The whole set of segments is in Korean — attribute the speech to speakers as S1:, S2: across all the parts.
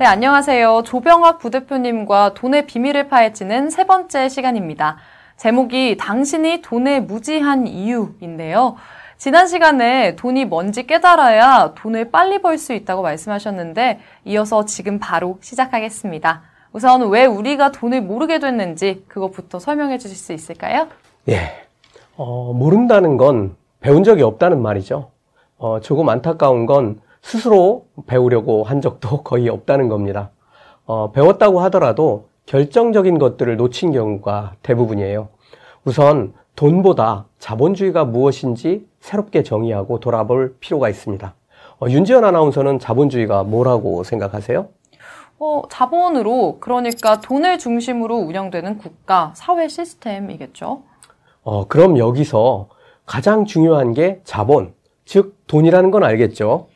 S1: 네, 안녕하세요. 조병학 부대표님과 돈의 비밀을 파헤치는 세 번째 시간입니다. 제목이 당신이 돈에 무지한 이유인데요. 지난 시간에 돈이 뭔지 깨달아야 돈을 빨리 벌 수 있다고 말씀하셨는데 이어서 지금 바로 시작하겠습니다. 우선 왜 우리가 돈을 모르게 됐는지 그것부터 설명해 주실 수 있을까요?
S2: 예. 어, 모른다는 건 배운 적이 없다는 말이죠. 어, 조금 안타까운 건 스스로 배우려고 한 적도 거의 없다는 겁니다. 어, 배웠다고 하더라도 결정적인 것들을 놓친 경우가 대부분이에요. 우선 돈보다 자본주의가 무엇인지 새롭게 정의하고 돌아볼 필요가 있습니다. 어, 윤지연 아나운서는 자본주의가 뭐라고 생각하세요?
S1: 어, 자본으로 그러니까 돈을 중심으로 운영되는 국가, 사회 시스템이겠죠.
S2: 어, 그럼 여기서 가장 중요한 게 자본, 즉 돈이라는 건 알겠죠?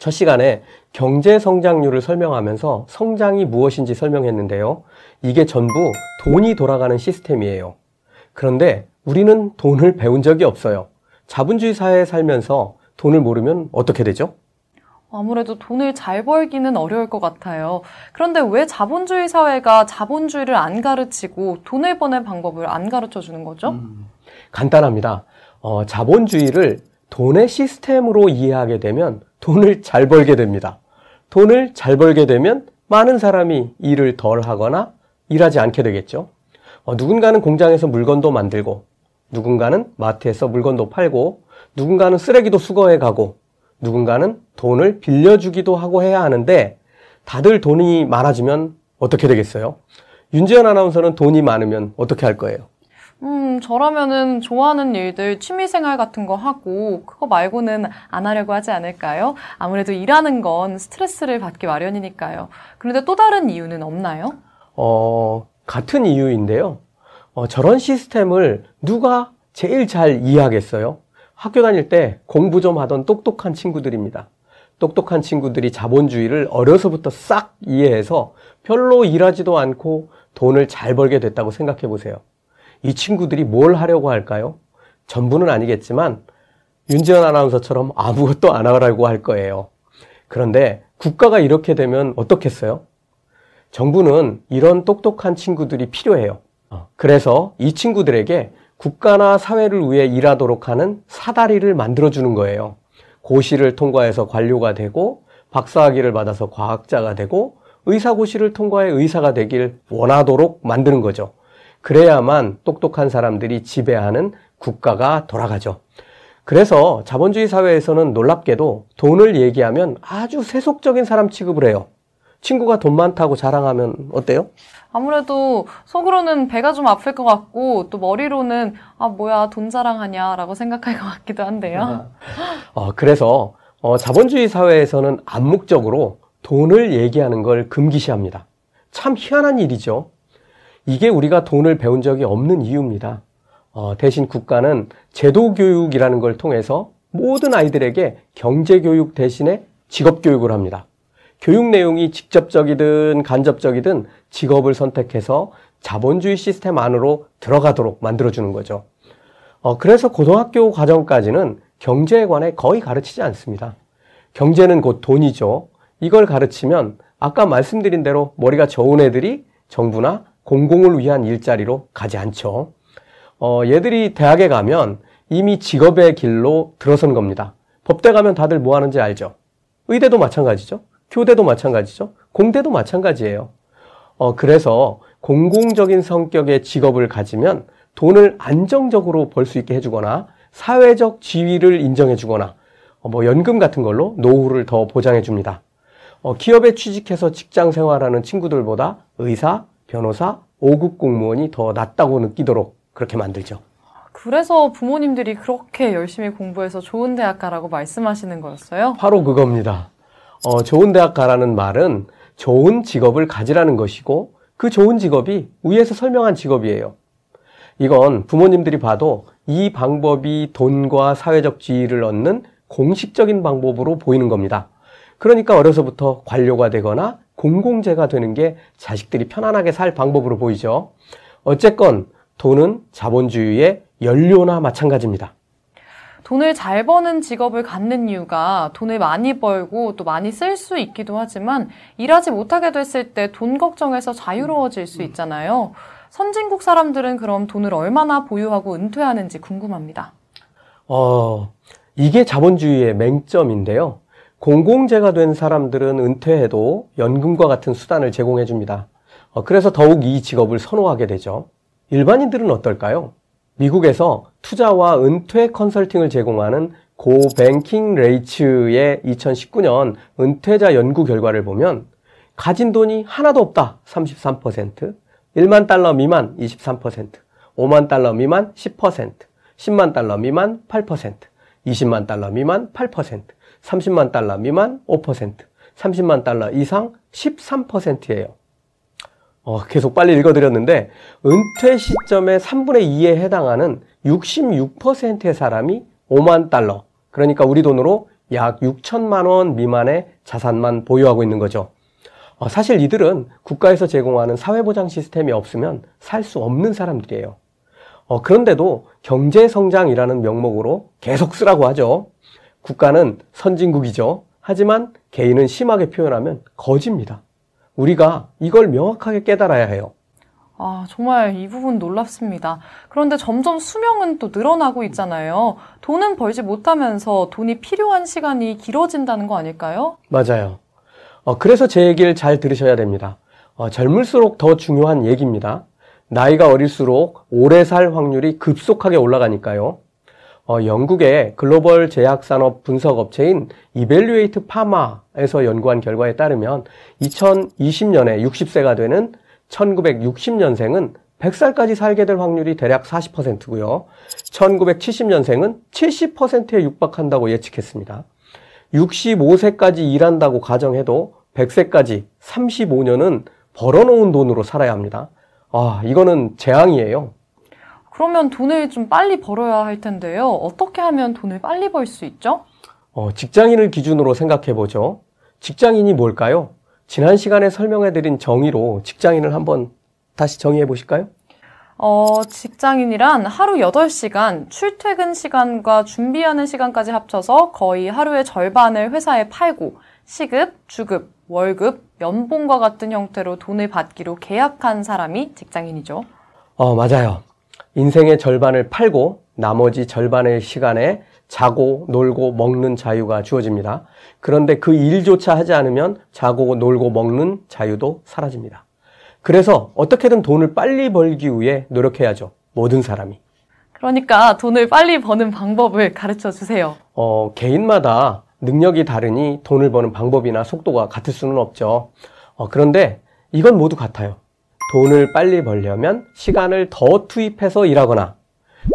S2: 첫 시간에 경제 성장률을 설명하면서 성장이 무엇인지 설명했는데요. 이게 전부 돈이 돌아가는 시스템이에요. 그런데 우리는 돈을 배운 적이 없어요. 자본주의 사회에 살면서 돈을 모르면 어떻게 되죠?
S1: 아무래도 돈을 잘 벌기는 어려울 것 같아요. 그런데 왜 자본주의 사회가 자본주의를 안 가르치고 돈을 버는 방법을 안 가르쳐 주는 거죠? 음,
S2: 간단합니다. 어, 자본주의를 돈의 시스템으로 이해하게 되면 돈을 잘 벌게 됩니다. 돈을 잘 벌게 되면 많은 사람이 일을 덜 하거나 일하지 않게 되겠죠. 어, 누군가는 공장에서 물건도 만들고, 누군가는 마트에서 물건도 팔고, 누군가는 쓰레기도 수거해 가고, 누군가는 돈을 빌려주기도 하고 해야 하는데, 다들 돈이 많아지면 어떻게 되겠어요? 윤지연 아나운서는 돈이 많으면 어떻게 할 거예요?
S1: 음, 저라면은 좋아하는 일들, 취미생활 같은 거 하고, 그거 말고는 안 하려고 하지 않을까요? 아무래도 일하는 건 스트레스를 받기 마련이니까요. 그런데 또 다른 이유는 없나요?
S2: 어, 같은 이유인데요. 어, 저런 시스템을 누가 제일 잘 이해하겠어요? 학교 다닐 때 공부 좀 하던 똑똑한 친구들입니다. 똑똑한 친구들이 자본주의를 어려서부터 싹 이해해서 별로 일하지도 않고 돈을 잘 벌게 됐다고 생각해 보세요. 이 친구들이 뭘 하려고 할까요? 전부는 아니겠지만 윤지연 아나운서처럼 아무것도 안 하라고 할 거예요. 그런데 국가가 이렇게 되면 어떻겠어요? 정부는 이런 똑똑한 친구들이 필요해요. 어, 그래서 이 친구들에게 국가나 사회를 위해 일하도록 하는 사다리를 만들어주는 거예요. 고시를 통과해서 관료가 되고 박사학위를 받아서 과학자가 되고 의사고시를 통과해 의사가 되길 원하도록 만드는 거죠. 그래야만 똑똑한 사람들이 지배하는 국가가 돌아가죠. 그래서 자본주의 사회에서는 놀랍게도 돈을 얘기하면 아주 세속적인 사람 취급을 해요. 친구가 돈 많다고 자랑하면 어때요?
S1: 아무래도 속으로는 배가 좀 아플 것 같고 또 머리로는 아 뭐야 돈 자랑하냐라고 생각할 것 같기도 한데요.
S2: 어, 그래서 어, 자본주의 사회에서는 암묵적으로 돈을 얘기하는 걸 금기시합니다. 참 희한한 일이죠. 이게 우리가 돈을 배운 적이 없는 이유입니다. 어, 대신 국가는 제도교육이라는 걸 통해서 모든 아이들에게 경제교육 대신에 직업교육을 합니다. 교육 내용이 직접적이든 간접적이든 직업을 선택해서 자본주의 시스템 안으로 들어가도록 만들어주는 거죠. 어, 그래서 고등학교 과정까지는 경제에 관해 거의 가르치지 않습니다. 경제는 곧 돈이죠. 이걸 가르치면 아까 말씀드린 대로 머리가 좋은 애들이 정부나 공공을 위한 일자리로 가지 않죠. 어, 얘들이 대학에 가면 이미 직업의 길로 들어선 겁니다. 법대 가면 다들 뭐 하는지 알죠? 의대도 마찬가지죠. 교대도 마찬가지죠. 공대도 마찬가지예요. 어, 그래서 공공적인 성격의 직업을 가지면 돈을 안정적으로 벌 수 있게 해주거나 사회적 지위를 인정해주거나 어, 뭐 연금 같은 걸로 노후를 더 보장해 줍니다. 어, 기업에 취직해서 직장 생활하는 친구들보다 의사, 변호사, 5급 공무원이 더 낫다고 느끼도록 그렇게 만들죠.
S1: 그래서 부모님들이 그렇게 열심히 공부해서 좋은 대학 가라고 말씀하시는 거였어요?
S2: 바로 그겁니다. 어, 좋은 대학 가라는 말은 좋은 직업을 가지라는 것이고 그 좋은 직업이 위에서 설명한 직업이에요. 이건 부모님들이 봐도 이 방법이 돈과 사회적 지위를 얻는 공식적인 방법으로 보이는 겁니다. 그러니까 어려서부터 관료가 되거나 공공재가 되는 게 자식들이 편안하게 살 방법으로 보이죠. 어쨌건 돈은 자본주의의 연료나 마찬가지입니다.
S1: 돈을 잘 버는 직업을 갖는 이유가 돈을 많이 벌고 또 많이 쓸 수 있기도 하지만 일하지 못하게 됐을 때 돈 걱정에서 자유로워질 수 있잖아요. 선진국 사람들은 그럼 돈을 얼마나 보유하고 은퇴하는지 궁금합니다.
S2: 어, 이게 자본주의의 맹점인데요. 공공재가 된 사람들은 은퇴해도 연금과 같은 수단을 제공해 줍니다. 어, 그래서 더욱 이 직업을 선호하게 되죠. 일반인들은 어떨까요? 미국에서 투자와 은퇴 컨설팅을 제공하는 고 뱅킹 레이츠의 2019년 은퇴자 연구 결과를 보면 가진 돈이 하나도 없다 33%, 1만 달러 미만 23%, 5만 달러 미만 10%, 10만 달러 미만 8%, 20만 달러 미만 8%, 30만 달러 미만 5%, 30만 달러 이상 13%예요. 어, 계속 빨리 읽어드렸는데 은퇴 시점의 3분의 2에 해당하는 66%의 사람이 5만 달러, 그러니까 우리 돈으로 약 6천만 원 미만의 자산만 보유하고 있는 거죠. 어, 사실 이들은 국가에서 제공하는 사회보장 시스템이 없으면 살 수 없는 사람들이에요. 어, 그런데도 경제성장이라는 명목으로 계속 쓰라고 하죠. 국가는 선진국이죠. 하지만 개인은 심하게 표현하면 거짓입니다. 우리가 이걸 명확하게 깨달아야 해요.
S1: 아, 정말 이 부분 놀랍습니다. 그런데 점점 수명은 또 늘어나고 있잖아요. 돈은 벌지 못하면서 돈이 필요한 시간이 길어진다는 거 아닐까요?
S2: 맞아요. 어, 그래서 제 얘기를 잘 들으셔야 됩니다. 어, 젊을수록 더 중요한 얘기입니다. 나이가 어릴수록 오래 살 확률이 급속하게 올라가니까요. 어, 영국의 글로벌 제약산업 분석업체인 이벨류에이트 파마에서 연구한 결과에 따르면 2020년에 60세가 되는 1960년생은 100살까지 살게 될 확률이 대략 40%고요. 1970년생은 70%에 육박한다고 예측했습니다. 65세까지 일한다고 가정해도 100세까지 35년은 벌어놓은 돈으로 살아야 합니다. 아, 이거는 재앙이에요.
S1: 그러면 돈을 좀 빨리 벌어야 할 텐데요. 어떻게 하면 돈을 빨리 벌 수 있죠?
S2: 어, 직장인을 기준으로 생각해 보죠. 직장인이 뭘까요? 지난 시간에 설명해 드린 정의로 직장인을 한번 다시 정의해 보실까요?
S1: 어, 직장인이란 하루 8시간, 출퇴근 시간과 준비하는 시간까지 합쳐서 거의 하루의 절반을 회사에 팔고 시급, 주급, 월급, 연봉과 같은 형태로 돈을 받기로 계약한 사람이 직장인이죠.
S2: 어, 맞아요. 인생의 절반을 팔고 나머지 절반의 시간에 자고 놀고 먹는 자유가 주어집니다. 그런데 그 일조차 하지 않으면 자고 놀고 먹는 자유도 사라집니다. 그래서 어떻게든 돈을 빨리 벌기 위해 노력해야죠. 모든 사람이.
S1: 그러니까 돈을 빨리 버는 방법을 가르쳐 주세요.
S2: 어, 개인마다 능력이 다르니 돈을 버는 방법이나 속도가 같을 수는 없죠. 어, 그런데 이건 모두 같아요. 돈을 빨리 벌려면 시간을 더 투입해서 일하거나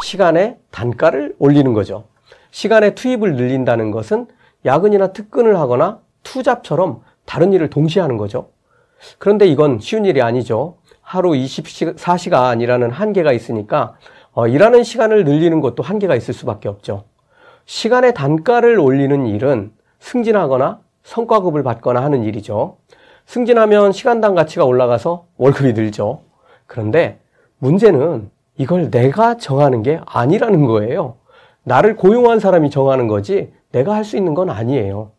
S2: 시간의 단가를 올리는 거죠. 시간의 투입을 늘린다는 것은 야근이나 특근을 하거나 투잡처럼 다른 일을 동시에 하는 거죠. 그런데 이건 쉬운 일이 아니죠. 하루 24시간이라는 한계가 있으니까 어, 일하는 시간을 늘리는 것도 한계가 있을 수밖에 없죠. 시간의 단가를 올리는 일은 승진하거나 성과급을 받거나 하는 일이죠. 승진하면 시간당 가치가 올라가서 월급이 늘죠. 그런데 문제는 이걸 내가 정하는 게 아니라는 거예요. 나를 고용한 사람이 정하는 거지 내가 할 수 있는 건 아니에요.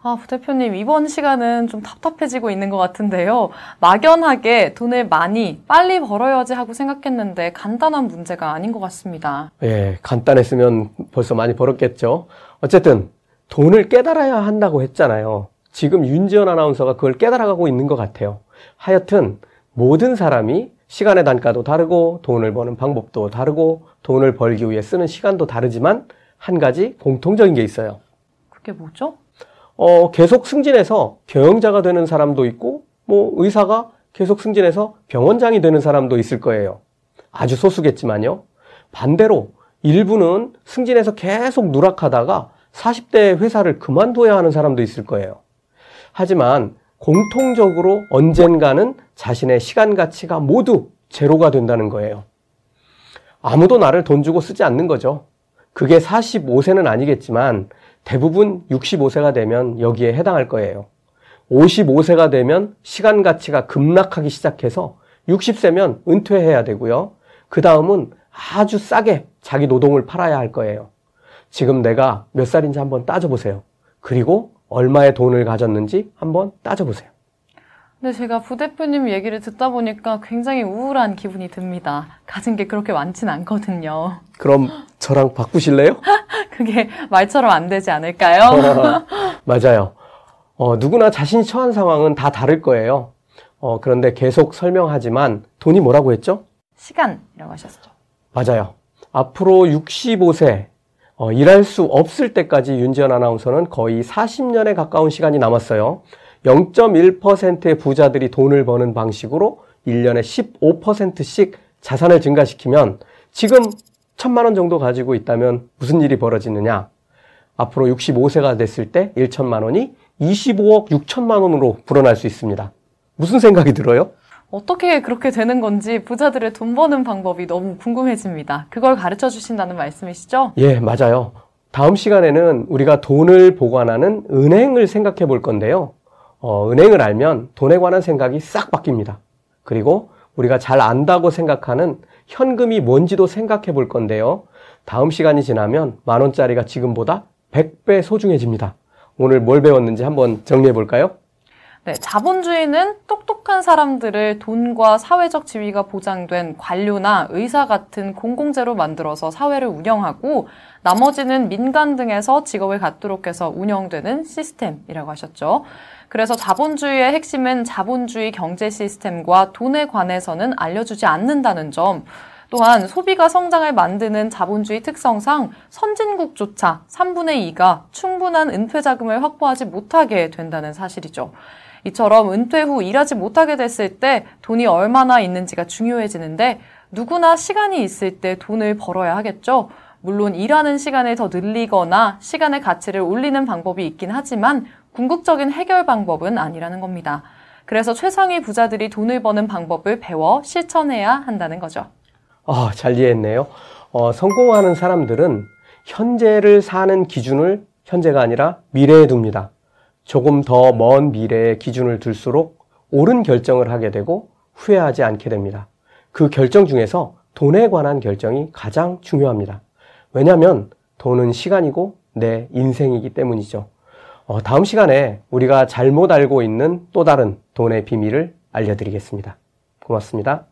S1: 아, 부대표님, 이번 시간은 좀 답답해지고 있는 것 같은데요. 막연하게 돈을 많이, 빨리 벌어야지 하고 생각했는데 간단한 문제가 아닌 것 같습니다.
S2: 예, 간단했으면 벌써 많이 벌었겠죠. 어쨌든 돈을 깨달아야 한다고 했잖아요. 지금 윤지연 아나운서가 그걸 깨달아가고 있는 것 같아요. 하여튼 모든 사람이 시간의 단가도 다르고 돈을 버는 방법도 다르고 돈을 벌기 위해 쓰는 시간도 다르지만 한 가지 공통적인 게 있어요.
S1: 그게 뭐죠?
S2: 어, 계속 승진해서 경영자가 되는 사람도 있고 뭐 의사가 계속 승진해서 병원장이 되는 사람도 있을 거예요. 아주 소수겠지만요. 반대로 일부는 승진해서 계속 누락하다가 40대 회사를 그만둬야 하는 사람도 있을 거예요. 하지만 공통적으로 언젠가는 자신의 시간 가치가 모두 제로가 된다는 거예요. 아무도 나를 돈 주고 쓰지 않는 거죠. 그게 45세는 아니겠지만 대부분 65세가 되면 여기에 해당할 거예요. 55세가 되면 시간 가치가 급락하기 시작해서 60세면 은퇴해야 되고요. 그 다음은 아주 싸게 자기 노동을 팔아야 할 거예요. 지금 내가 몇 살인지 한번 따져보세요. 그리고 얼마의 돈을 가졌는지 한번 따져보세요.
S1: 근데 제가 부대표님 얘기를 듣다 보니까 굉장히 우울한 기분이 듭니다. 가진 게 그렇게 많진 않거든요.
S2: 그럼 저랑 바꾸실래요?
S1: 그게 말처럼 안 되지 않을까요?
S2: 맞아요. 어, 누구나 자신이 처한 상황은 다 다를 거예요. 어, 그런데 계속 설명하지만 돈이 뭐라고 했죠?
S1: 시간이라고 하셨죠.
S2: 맞아요. 앞으로 65세, 어, 일할 수 없을 때까지 윤지연 아나운서는 거의 40년에 가까운 시간이 남았어요. 0.1%의 부자들이 돈을 버는 방식으로 1년에 15%씩 자산을 증가시키면 지금 천만 원 정도 가지고 있다면 무슨 일이 벌어지느냐? 앞으로 65세가 됐을 때 1천만 원이 25억 6천만 원으로 불어날 수 있습니다. 무슨 생각이 들어요?
S1: 어떻게 그렇게 되는 건지 부자들의 돈 버는 방법이 너무 궁금해집니다. 그걸 가르쳐 주신다는 말씀이시죠?
S2: 예, 맞아요. 다음 시간에는 우리가 돈을 보관하는 은행을 생각해 볼 건데요. 어, 은행을 알면 돈에 관한 생각이 싹 바뀝니다. 그리고 우리가 잘 안다고 생각하는 현금이 뭔지도 생각해 볼 건데요. 다음 시간이 지나면 만 원짜리가 지금보다 100배 소중해집니다. 오늘 뭘 배웠는지 한번 정리해 볼까요?
S1: 네, 자본주의는 똑똑한 사람들을 돈과 사회적 지위가 보장된 관료나 의사 같은 공공재로 만들어서 사회를 운영하고 나머지는 민간 등에서 직업을 갖도록 해서 운영되는 시스템이라고 하셨죠. 그래서 자본주의의 핵심은 자본주의 경제 시스템과 돈에 관해서는 알려주지 않는다는 점, 또한 소비가 성장을 만드는 자본주의 특성상 선진국조차 3분의 2가 충분한 은퇴 자금을 확보하지 못하게 된다는 사실이죠. 이처럼 은퇴 후 일하지 못하게 됐을 때 돈이 얼마나 있는지가 중요해지는데 누구나 시간이 있을 때 돈을 벌어야 하겠죠. 물론 일하는 시간을 더 늘리거나 시간의 가치를 올리는 방법이 있긴 하지만 궁극적인 해결 방법은 아니라는 겁니다. 그래서 최상위 부자들이 돈을 버는 방법을 배워 실천해야 한다는 거죠.
S2: 아, 잘 이해했네요. 어, 성공하는 사람들은 현재를 사는 기준을 현재가 아니라 미래에 둡니다. 조금 더 먼 미래에 기준을 둘수록 옳은 결정을 하게 되고 후회하지 않게 됩니다. 그 결정 중에서 돈에 관한 결정이 가장 중요합니다. 왜냐하면 돈은 시간이고 내 인생이기 때문이죠. 어, 다음 시간에 우리가 잘못 알고 있는 또 다른 돈의 비밀을 알려드리겠습니다. 고맙습니다.